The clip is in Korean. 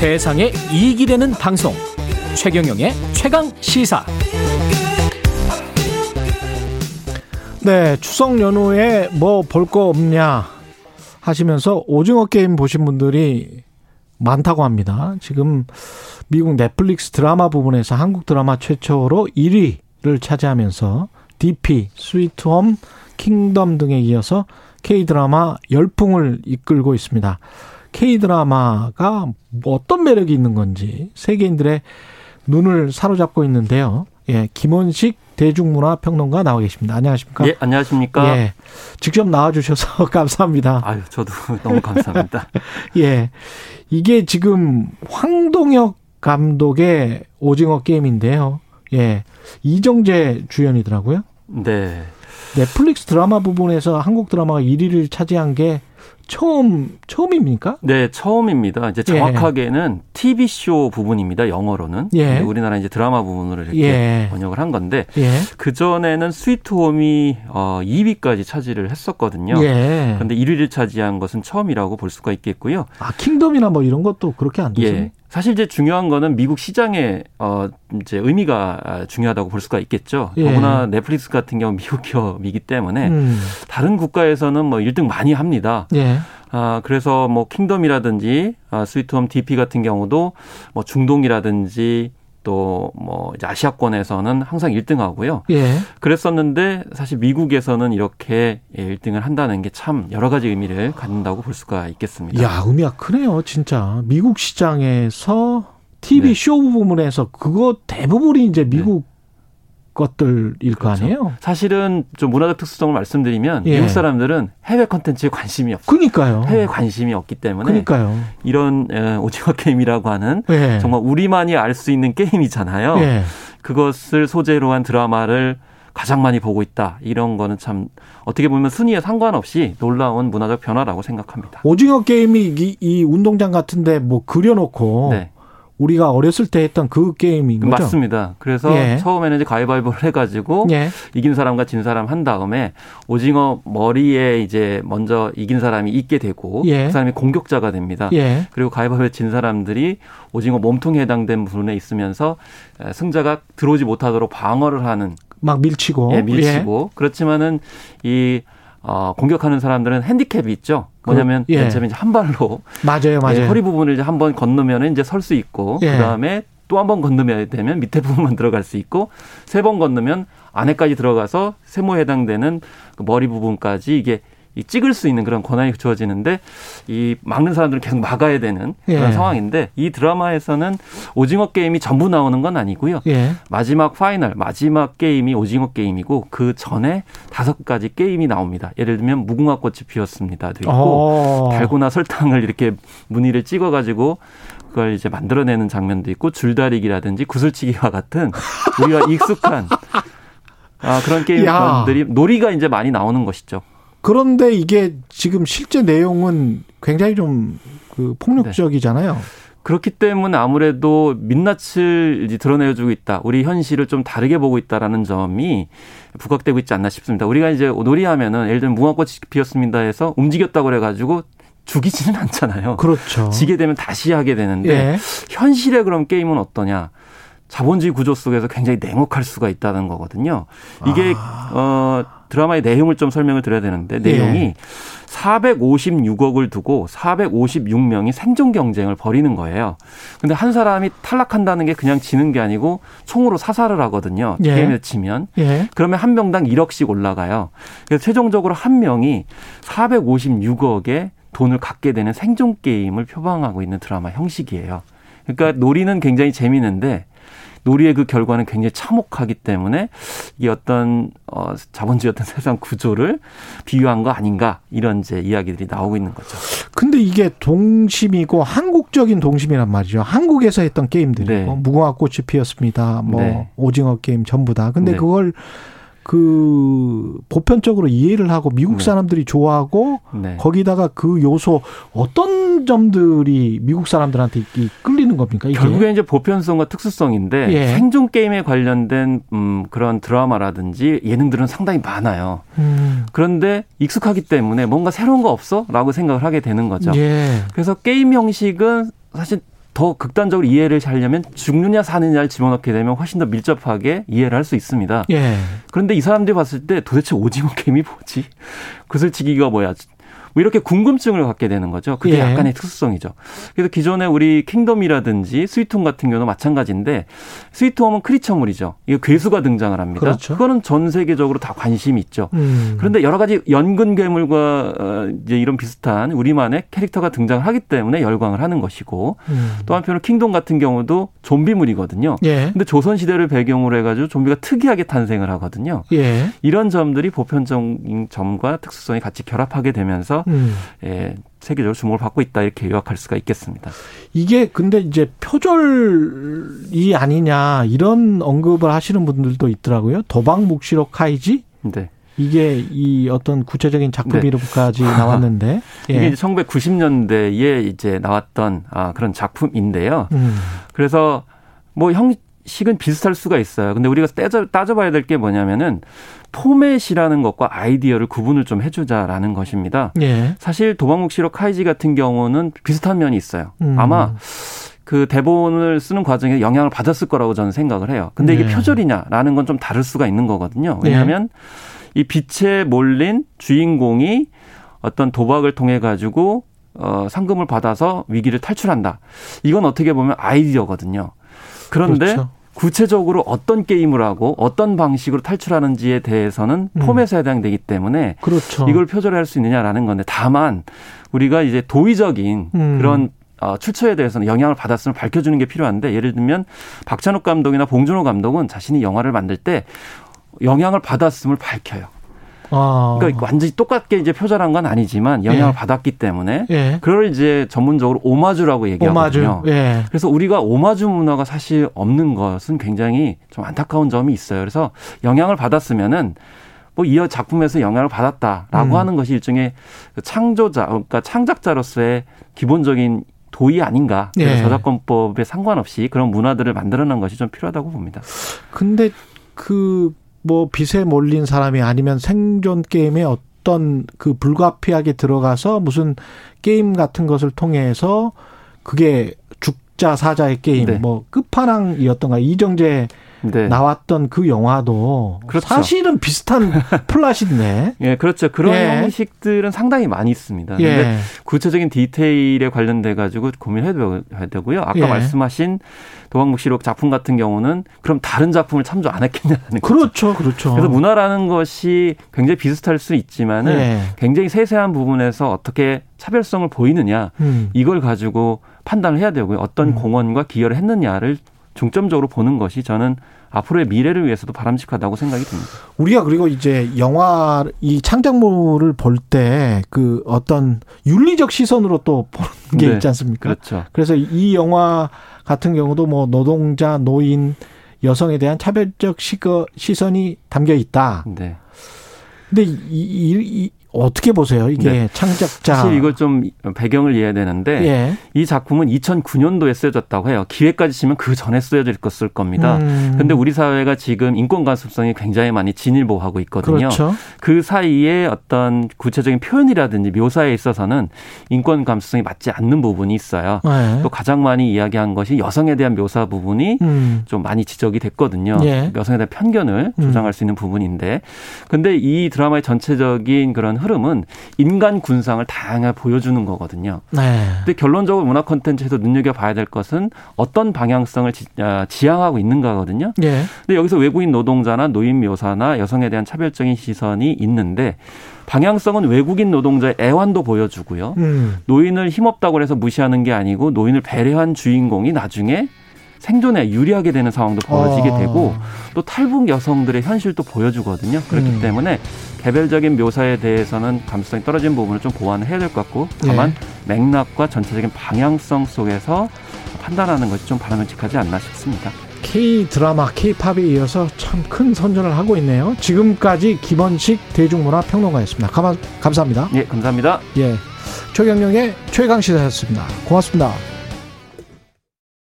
세상에 이익이 되는 방송 최경영의 최강 시사 네, 추석 연휴에 뭐 볼 거 없냐 하시면서 오징어 게임 보신 분들이 많다고 합니다. 지금 미국 넷플릭스 드라마 부분에서 한국 드라마 최초로 1위를 차지하면서 DP, 스위트홈, 킹덤 등에 이어서 K-드라마 열풍을 이끌고 있습니다. K-드라마가 어떤 매력이 있는 건지 세계인들의 눈을 사로잡고 있는데요. 예, 김원식 대중문화 평론가 나와 계십니다. 안녕하십니까? 예, 안녕하십니까? 예. 직접 나와 주셔서 감사합니다. 아유, 저도 너무 감사합니다. 예. 이게 지금 황동혁 감독의 오징어 게임인데요. 예. 이정재 주연이더라고요. 네. 넷플릭스 드라마 부분에서 한국 드라마가 1위를 차지한 게 처음 처음입니까? 네, 처음입니다. 이제 예. 정확하게는 예. TV 쇼 부분입니다. 영어로는 예. 우리나라 이제 드라마 부분으로 이렇게 예. 번역을 한 건데 예. 그 전에는 스위트홈이 어 2위까지 차지를 했었거든요. 예. 그런데 1위를 차지한 것은 처음이라고 볼 수가 있겠고요. 아 킹덤이나 뭐 이런 것도 그렇게 안 되죠? 예. 사실 이제 중요한 거는 미국 시장의 어 이제 의미가 중요하다고 볼 수가 있겠죠. 예. 더구나 넷플릭스 같은 경우 미국 기업이기 때문에 음. 다른 국가에서는 뭐 1등 많이 합니다. 예. 아 그래서 뭐 킹덤이라든지 아 스위트홈 DP 같은 경우도 뭐 중동이라든지 또뭐 아시아권에서는 항상 1등 하고요. 예. 그랬었는데 사실 미국에서는 이렇게 1등을 한다는 게 참 여러 가지 의미를 갖는다고 볼 수가 있겠습니다. 야, 의미가 크네요, 진짜. 미국 시장에서 TV 네. 쇼 부분에서 그거 대부분이 이제 미국 네. 것들일 그렇죠. 거 아니에요? 사실은 좀 문화적 특수성을 말씀드리면 예. 미국 사람들은 해외 컨텐츠에 관심이 없어요. 그러니까요. 해외 관심이 없기 때문에 그러니까요. 이런 오징어 게임이라고 하는 예. 정말 우리만이 알 수 있는 게임이잖아요. 예. 그것을 소재로 한 드라마를 가장 많이 보고 있다. 이런 거는 참 어떻게 보면 순위에 상관없이 놀라운 문화적 변화라고 생각합니다. 오징어 게임이 이, 이 운동장 같은데 뭐 그려놓고 네. 우리가 어렸을 때 했던 그 게임인 거죠? 맞습니다. 그래서 예. 처음에는 이제 가위바위보를 해가지고 예. 이긴 사람과 진 사람 한 다음에 오징어 머리에 이제 먼저 이긴 사람이 있게 되고 예. 그 사람이 공격자가 됩니다. 예. 그리고 가위바위보 진 사람들이 오징어 몸통에 해당된 부분에 있으면서 승자가 들어오지 못하도록 방어를 하는 막 밀치고 예, 밀치고 예. 그렇지만은 이 어, 공격하는 사람들은 핸디캡이 있죠. 뭐냐면 그, 예. 맨 처음에 이제 한 발로 맞아요, 맞아요. 예, 허리 부분을 이제 한 번 건너면 이제 설 수 있고 예. 그다음에 또 한 번 건너면 되면 밑에 부분만 들어갈 수 있고 세 번 건너면 안에까지 들어가서 세모에 해당되는 그 머리 부분까지 이게 이 찍을 수 있는 그런 권한이 주어지는데 이 막는 사람들은 계속 막아야 되는 그런 예. 상황인데 이 드라마에서는 오징어 게임이 전부 나오는 건 아니고요. 예. 마지막 final 마지막 게임이 오징어 게임이고 그 전에 다섯 가지 게임이 나옵니다. 예를 들면 무궁화 꽃이 피었습니다. 도 있고 오. 어. 달고나 설탕을 이렇게 무늬를 찍어 가지고 그걸 이제 만들어내는 장면도 있고 줄다리기라든지 구슬치기와 같은 우리가 익숙한 아, 그런 게임들이 놀이가 이제 많이 나오는 것이죠. 그런데 이게 지금 실제 내용은 굉장히 좀 그 폭력적이잖아요. 네. 그렇기 때문에 아무래도 민낯을 드러내주고 있다. 우리 현실을 좀 다르게 보고 있다라는 점이 부각되고 있지 않나 싶습니다. 우리가 이제 놀이하면은 예를 들면 무궁화꽃이 피었습니다 해서 움직였다고 그래가지고 죽이지는 않잖아요. 그렇죠. 지게 되면 다시 하게 되는데 예. 현실의 그런 게임은 어떠냐? 자본주의 구조 속에서 굉장히 냉혹할 수가 있다는 거거든요. 이게 아. 어 드라마의 내용을 좀 설명을 드려야 되는데 내용이 예. 456억을 두고 456명이 생존 경쟁을 벌이는 거예요. 근데 한 사람이 탈락한다는 게 그냥 지는 게 아니고 총으로 사살을 하거든요. 예. 게임에 치면. 예. 그러면 한 명당 1억씩 올라가요. 그래서 최종적으로 한 명이 456억의 돈을 갖게 되는 생존 게임을 표방하고 있는 드라마 형식이에요. 그러니까 놀이는 굉장히 재미있는데 놀이의 그 결과는 굉장히 참혹하기 때문에 이 어떤 어 자본주의 어떤 세상 구조를 비유한 거 아닌가 이런 이제 이야기들이 나오고 있는 거죠. 근데 이게 동심이고 한국적인 동심이란 말이죠. 한국에서 했던 게임들이고 네. 무궁화 꽃이 피었습니다. 뭐 네. 오징어 게임 전부 다. 근데 네. 그걸 그 보편적으로 이해를 하고 미국 네. 사람들이 네. 좋아하고 네. 거기다가 그 요소 어떤 점들이 미국 사람들한테 끌리는 겁니까? 이게? 결국에 이제 보편성과 특수성인데 예. 생존 게임에 관련된 음 그런 드라마라든지 예능들은 상당히 많아요. 음. 그런데 익숙하기 때문에 뭔가 새로운 거 없어? 라고 생각을 하게 되는 거죠. 예. 그래서 게임 형식은 사실 더 극단적으로 이해를 하려면 죽느냐 사느냐를 집어넣게 되면 훨씬 더 밀접하게 이해를 할 수 있습니다. 예. 그런데 이 사람들이 봤을 때 도대체 오징어 게임이 뭐지? 구슬치기가 뭐야? 뭐 이렇게 궁금증을 갖게 되는 거죠. 그게 예. 약간의 특수성이죠. 그래서 기존에 우리 킹덤이라든지 스위트홈 같은 경우는 마찬가지인데 스위트홈은 creature물이죠. 이거 괴수가 등장을 합니다. 그렇죠. 그거는 전 세계적으로 다 관심이 있죠. 음. 그런데 여러 가지 연근 괴물과 어, 이제 이런 비슷한 우리만의 캐릭터가 등장을 하기 때문에 열광을 하는 것이고 음. 또 한편으로 킹덤 같은 경우도 좀비물이거든요. 예. 근데 조선 시대를 배경으로 해 가지고 좀비가 특이하게 탄생을 하거든요. 예. 이런 점들이 보편적인 점과 특수성이 같이 결합하게 되면 서 음. 예, 세계적으로 주목을 받고 있다 이렇게 요약할 수가 있겠습니다. 이게 근데 이제 표절이 아니냐 이런 언급을 하시는 분들도 있더라고요. 도박 묵시록 카이지? 네. 이게 이 어떤 구체적인 작품 네. 이름까지 나왔는데 예. 이게 1990년대에 이제 나왔던 아 그런 작품인데요. 음. 그래서 뭐 형식은 비슷할 수가 있어요. 근데 우리가 따져 따져봐야 될 게 뭐냐면은 포맷이라는 것과 아이디어를 구분을 좀 해주자라는 것입니다. 예. 사실 도박묵시록 카이지 같은 경우는 비슷한 면이 있어요. 음. 아마 그 대본을 쓰는 과정에 영향을 받았을 거라고 저는 생각을 해요. 근데 이게 네. 표절이냐라는 건 좀 다를 수가 있는 거거든요. 왜냐하면 네. 이 빛에 몰린 주인공이 어떤 도박을 통해 가지고 어 상금을 받아서 위기를 탈출한다. 이건 어떻게 보면 아이디어거든요. 그런데 그렇죠. 구체적으로 어떤 게임을 하고 어떤 방식으로 탈출하는지에 대해서는 음. 폼에서 해당되기 때문에 그렇죠. 이걸 표절할 수 있느냐라는 건데 다만 우리가 이제 도의적인 음. 그런 어, 출처에 대해서는 영향을 받았음을 밝혀주는 게 필요한데 예를 들면 박찬욱 감독이나 봉준호 감독은 자신이 영화를 만들 때 영향을 받았음을 밝혀요. 아. 그러니까 완전히 똑같게 이제 표절한 건 아니지만 영향을 예. 받았기 때문에 예. 그걸 이제 전문적으로 오마주라고 얘기하거든요. 오마주. 예. 그래서 우리가 오마주 문화가 사실 없는 것은 굉장히 좀 안타까운 점이 있어요. 그래서 영향을 받았으면은 뭐이 작품에서 영향을 받았다라고 음. 하는 것이 일종의 그 창조자, 그러니까 창작자로서의 기본적인 도의 아닌가. 예. 저작권법에 상관없이 그런 문화들을 만들어낸 것이 좀 필요하다고 봅니다. 근데 그 뭐 빚에 몰린 사람이 아니면 생존 게임에 어떤 그 불가피하게 들어가서 무슨 게임 같은 것을 통해서 그게 죽 자 사자의 게임 네. 뭐 끝판왕이었던가 이정재 네. 나왔던 그 영화도 그렇죠. 사실은 비슷한 플랫인데. 예, 그렇죠. 그런 예. 형식들은 상당히 많이 있습니다. 예. 근데 구체적인 디테일에 관련돼 가지고 고민해야 되고요. 아까 예. 말씀하신 도박묵시록 작품 같은 경우는 그럼 다른 작품을 참조 안 했겠냐는 그렇죠, 그렇죠. 그래서 문화라는 것이 굉장히 비슷할 수 있지만은 예. 굉장히 세세한 부분에서 어떻게 차별성을 보이느냐 음. 이걸 가지고 판단을 해야 되고요. 어떤 음. 공헌과 기여를 했느냐를 중점적으로 보는 것이 저는 앞으로의 미래를 위해서도 바람직하다고 생각이 듭니다. 우리가 그리고 이제 영화 이 창작물을 볼 때 그 어떤 윤리적 시선으로 또 보는 게 네, 있지 않습니까? 그렇죠. 그래서 이 영화 같은 경우도 뭐 노동자, 노인, 여성에 대한 차별적 시선이 담겨 있다. 네. 근데 이, 이, 이 어떻게 보세요? 이게 네. 창작자. 사실 이걸 좀 배경을 이해해야 되는데 예. 이 작품은 2009년도에 쓰여졌다고 해요. 기획까지 치면 그 전에 쓰여질 것을 겁니다. 음. 근데 우리 사회가 지금 인권 가습성이 굉장히 많이 진일보하고 있거든요. 그렇죠. 그 사이에 어떤 구체적인 표현이라든지 묘사에 있어서는 인권 감수성이 맞지 않는 부분이 있어요. 네. 또 가장 많이 이야기한 것이 여성에 대한 묘사 부분이 음. 좀 많이 지적이 됐거든요. 예. 여성에 대한 편견을 음. 조장할 수 있는 부분인데 근데 이 드라마의 전체적인 그런 흐름은 인간 군상을 다양하게 보여주는 거거든요. 네. 근데 결론적으로 문화 콘텐츠에서 눈여겨 봐야 될 것은 어떤 방향성을 지, 아, 향하고 있는가거든요. 네. 근데 여기서 외국인 노동자나 노인 묘사나 여성에 대한 차별적인 시선이 있는데 방향성은 외국인 노동자의 애환도 보여주고요. 음. 노인을 힘없다고 해서 무시하는 게 아니고 노인을 배려한 주인공이 나중에 생존에 유리하게 되는 상황도 벌어지게 어. 되고 또 탈북 여성들의 현실도 보여주거든요. 그렇기 음. 때문에 개별적인 묘사에 대해서는 감수성이 떨어진 부분을 좀 보완을 해야 될 것 같고 다만 네. 맥락과 전체적인 방향성 속에서 판단하는 것이 좀 바람직하지 않나 싶습니다. K 드라마, K 팝에 이어서 참 큰 선전을 하고 있네요. 지금까지 김원식 대중문화 평론가였습니다. 감, 감사합니다. 예, 감사합니다. 예, 최경영의 최강 시사였습니다. 고맙습니다.